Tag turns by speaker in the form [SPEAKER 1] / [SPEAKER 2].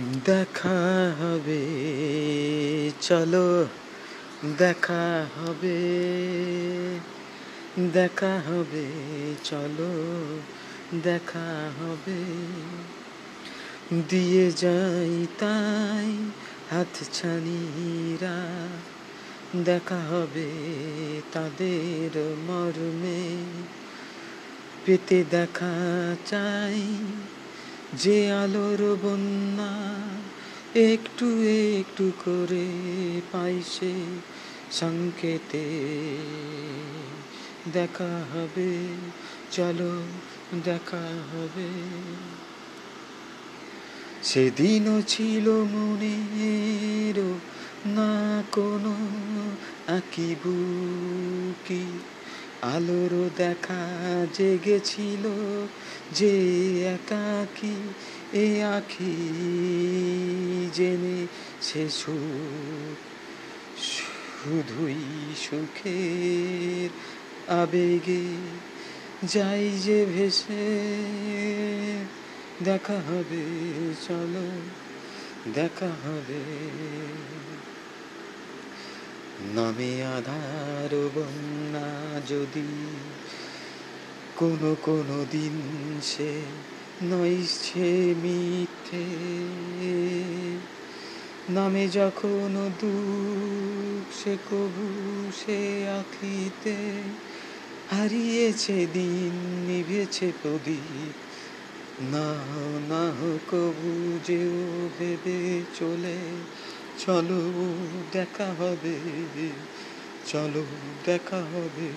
[SPEAKER 1] দেখা হবে, চলো দেখা হবে দেখা হবে, চলো দেখা হবে। দিয়ে যাই তাই হাত ছানিরা, দেখা হবে তাদের মর্মে। পেতে দেখা চাই যে আলোর বন্যা একটু একটু করে পাইছে সংকেতে। দেখা হবে, চলো দেখা হবে। সেদিনও ছিল মনের না কোনো আঁকিবুকি আলোরও দেখা জেগেছিল যে একাকি, এ আখি জেনে সে শুধুই সুখের আবেগে যাই যে ভেসে। দেখা হবে, চলো, দেখা হবে। নামে আধার বন্যা যদি কোনো কোনো দিন সে নইছে মিথ্যে। নামে যখন দুঃখ, সে কবু সে আখিতে হারিয়েছে দিন, নিভেছে প্রদীপ। না না কবু যেও ভেবে চলে চলো দেখা হবে চলো দেখা হবে।